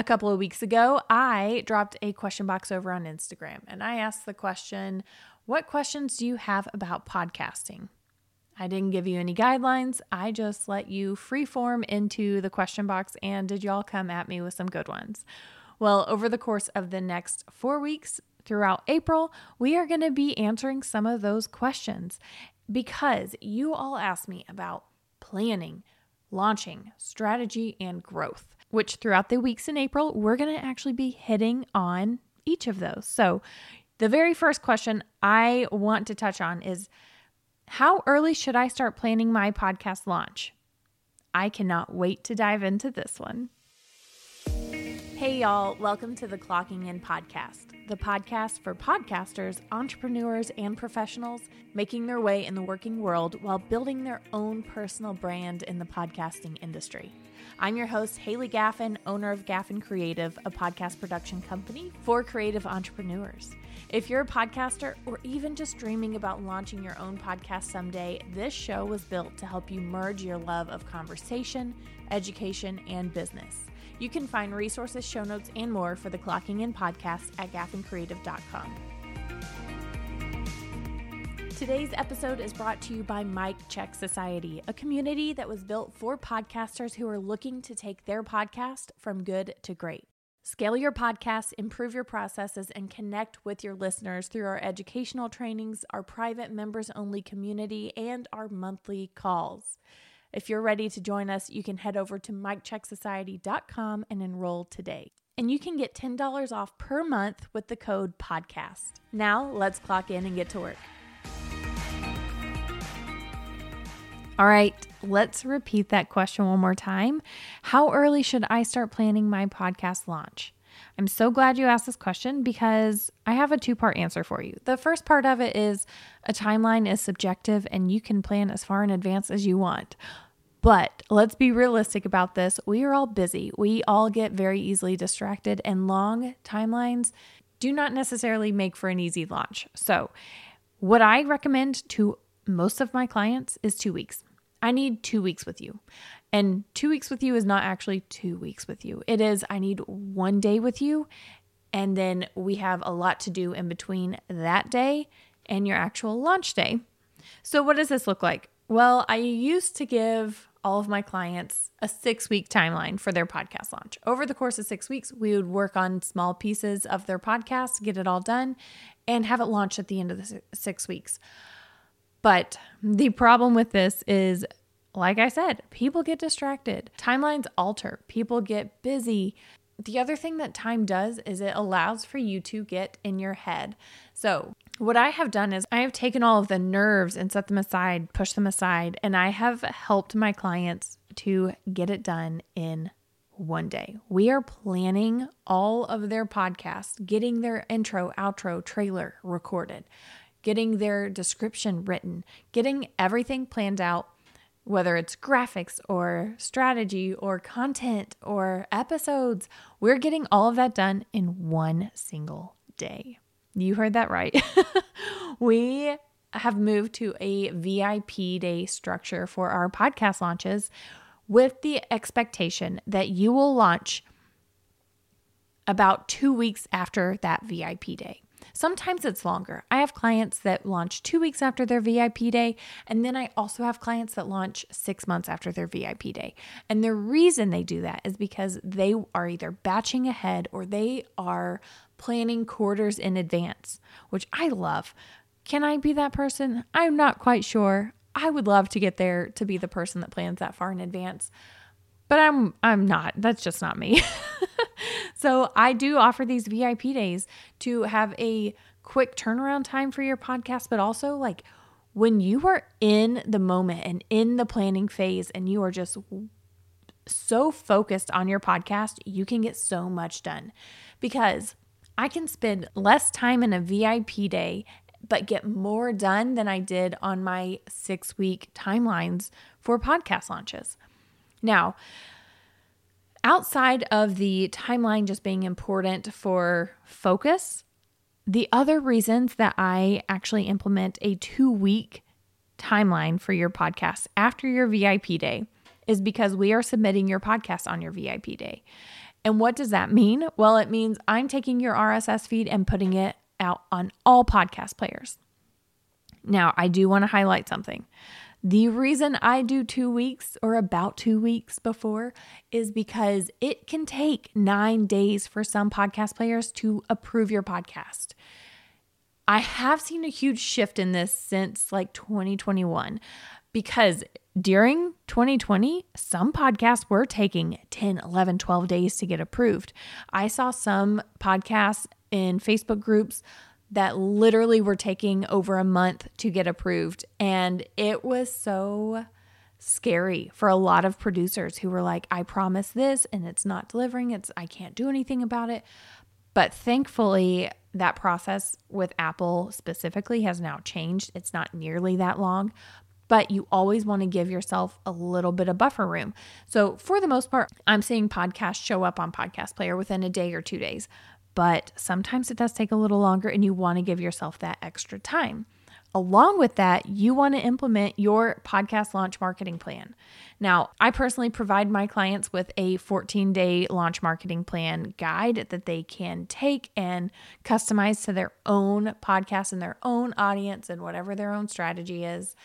A couple of weeks ago, I dropped a question box over on Instagram and I asked the question, What questions do you have about podcasting? I didn't give you any guidelines. I just let you freeform into the question box. And did y'all come at me with some good ones? Well, over the course of the next four weeks throughout April, we are going to be answering some of those questions because you all asked me about planning, launching, strategy, and growth, which throughout the weeks in April, we're going to actually be hitting on each of those. So, the very first question I want to touch on is how early should I start planning my podcast launch? I cannot wait to dive into this one. Hey, y'all, welcome to the Clocking In Podcast, the podcast for podcasters, entrepreneurs, and professionals making their way in the working world while building their own personal brand in the podcasting industry. I'm your host, Haylee Gaffin, owner of Gaffin Creative, a podcast production company for creative entrepreneurs. If you're a podcaster or even just dreaming about launching your own podcast someday, this show was built to help you merge your love of conversation, education, and business. You can find resources, show notes, and more for the Clocking In podcast at gaffincreative.com. Today's episode is brought to you by Mic Check Society, a community that was built for podcasters who are looking to take their podcast from good to great. Scale your podcast, improve your processes, and connect with your listeners through our educational trainings, our private members only community, and our monthly calls. If you're ready to join us, you can head over to micchecksociety.com and enroll today. And you can get $10 off per month with the code PODCAST. Now, let's clock in and get to work. All right, let's repeat that question one more time. How early should I start planning my podcast launch? I'm so glad you asked this question because I have a two part answer for you. The first part of it is a timeline is subjective and you can plan as far in advance as you want. But let's be realistic about this. We are all busy. We all get very easily distracted, and long timelines do not necessarily make for an easy launch. So, what I recommend to most of my clients is two weeks. I need two weeks with you. And two weeks with you is not actually two weeks with you. It is, I need one day with you. And then we have a lot to do in between that day and your actual launch day. So, what does this look like? Well, I used to give all of my clients a six week timeline for their podcast launch. Over the course of six weeks, we would work on small pieces of their podcast, get it all done, and have it launched at the end of the six weeks. But the problem with this is, like I said, people get distracted, timelines alter, people get busy. The other thing that time does is it allows for you to get in your head. So, what I have done is I have taken all of the nerves and set them aside, pushed them aside, and I have helped my clients to get it done in one day. We are planning all of their podcasts, getting their intro, outro, trailer recorded getting their description written, getting everything planned out, whether it's graphics or strategy or content or episodes. We're getting all of that done in one single day. You heard that right. we have moved to a VIP day structure for our podcast launches with the expectation that you will launch about two weeks after that VIP day. Sometimes it's longer. I have clients that launch two weeks after their VIP day, and then I also have clients that launch six months after their VIP day. And the reason they do that is because they are either batching ahead or they are planning quarters in advance, which I love. Can I be that person? I'm not quite sure. I would love to get there to be the person that plans that far in advance but I'm I'm not. That's just not me. so I do offer these VIP days to have a quick turnaround time for your podcast, but also like when you are in the moment and in the planning phase and you are just so focused on your podcast, you can get so much done because I can spend less time in a VIP day but get more done than I did on my 6 week timelines for podcast launches. Now, outside of the timeline just being important for focus, the other reasons that I actually implement a two week timeline for your podcast after your VIP day is because we are submitting your podcast on your VIP day. And what does that mean? Well, it means I'm taking your RSS feed and putting it out on all podcast players. Now, I do want to highlight something. The reason I do two weeks or about two weeks before is because it can take nine days for some podcast players to approve your podcast. I have seen a huge shift in this since like 2021 because during 2020, some podcasts were taking 10, 11, 12 days to get approved. I saw some podcasts in Facebook groups that literally were taking over a month to get approved. And it was so scary for a lot of producers who were like, I promise this and it's not delivering. It's I can't do anything about it. But thankfully, that process with Apple specifically has now changed. It's not nearly that long, but you always want to give yourself a little bit of buffer room. So, for the most part, I'm seeing podcasts show up on Podcast Player within a day or two days but sometimes it does take a little longer and you want to give yourself that extra time. Along with that, you want to implement your podcast launch marketing plan. Now, I personally provide my clients with a 14 day launch marketing plan guide that they can take and customize to their own podcast and their own audience and whatever their own strategy is.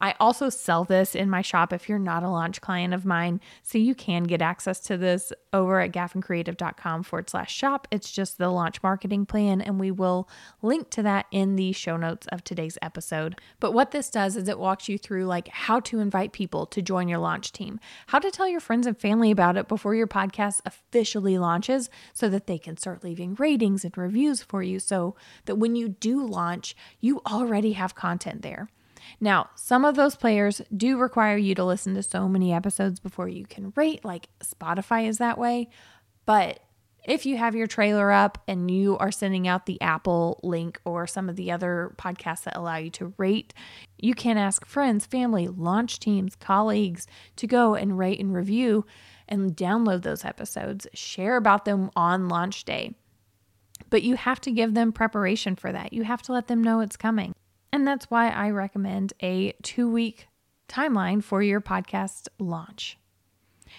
I also sell this in my shop if you're not a launch client of mine. So you can get access to this over at gaffincreative.com forward slash shop. It's just the launch marketing plan, and we will link to that in the show notes of today's episode. But what this does is it walks you through like how to invite people to join your launch team, how to tell your friends and family about it before your podcast officially launches so that they can start leaving ratings and reviews for you so that when you do launch, you already have content there. Now, some of those players do require you to listen to so many episodes before you can rate, like Spotify is that way. But if you have your trailer up and you are sending out the Apple link or some of the other podcasts that allow you to rate, you can ask friends, family, launch teams, colleagues to go and rate and review and download those episodes, share about them on launch day. But you have to give them preparation for that. You have to let them know it's coming. And that's why I recommend a two week timeline for your podcast launch.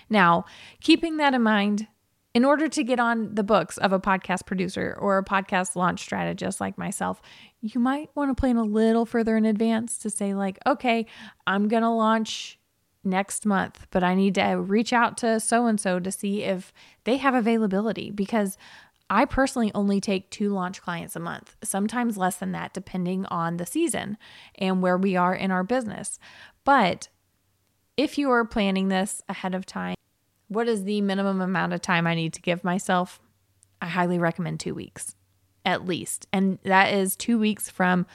Now, keeping that in mind, in order to get on the books of a podcast producer or a podcast launch strategist like myself, you might want to plan a little further in advance to say, like, okay, I'm going to launch next month, but I need to reach out to so and so to see if they have availability because I personally only take two launch clients a month, sometimes less than that, depending on the season and where we are in our business. But if you are planning this ahead of time, what is the minimum amount of time I need to give myself? I highly recommend two weeks at least. And that is two weeks from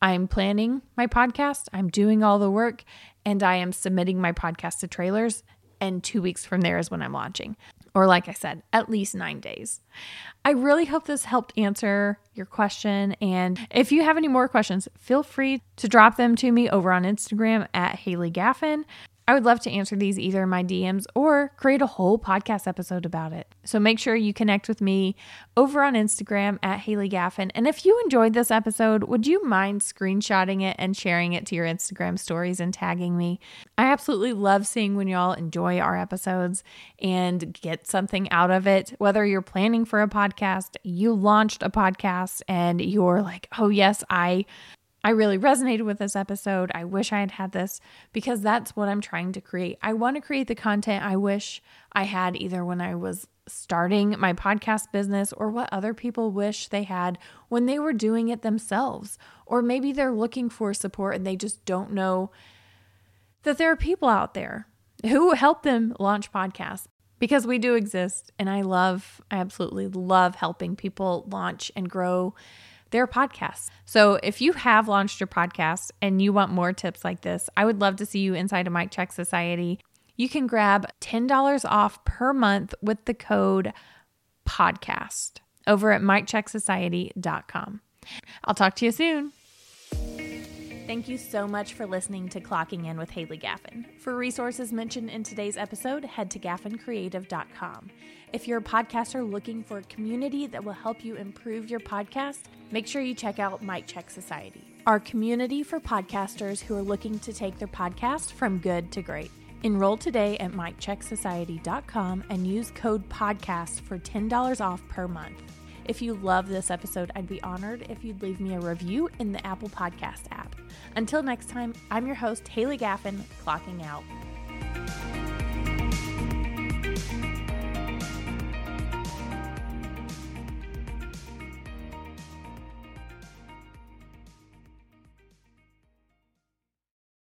I'm planning my podcast, I'm doing all the work, and I am submitting my podcast to trailers. And two weeks from there is when I'm launching or like I said, at least nine days. I really hope this helped answer your question. And if you have any more questions, feel free to drop them to me over on Instagram at Haylee Gaffin. I would love to answer these either in my DMs or create a whole podcast episode about it. So make sure you connect with me over on Instagram at Haylee Gaffin. And if you enjoyed this episode, would you mind screenshotting it and sharing it to your Instagram stories and tagging me? I absolutely love seeing when y'all enjoy our episodes and get something out of it. Whether you're planning for a podcast, you launched a podcast, and you're like, oh, yes, I I really resonated with this episode. I wish I had had this because that's what I'm trying to create. I want to create the content I wish I had either when I was starting my podcast business or what other people wish they had when they were doing it themselves. Or maybe they're looking for support and they just don't know that there are people out there who help them launch podcasts because we do exist. And I love, I absolutely love helping people launch and grow their podcasts. So if you have launched your podcast and you want more tips like this, I would love to see you inside of Mic Check Society. You can grab $10 off per month with the code podcast over at micchecksociety.com. I'll talk to you soon. Thank you so much for listening to Clocking In with Haylee Gaffin. For resources mentioned in today's episode, head to gaffincreative.com. If you're a podcaster looking for a community that will help you improve your podcast, make sure you check out Mic Check Society, our community for podcasters who are looking to take their podcast from good to great. Enroll today at micchecksociety.com and use code PODCAST for $10 off per month. If you love this episode, I'd be honored if you'd leave me a review in the Apple Podcast app. Until next time, I'm your host, Haylee Gaffin, clocking out.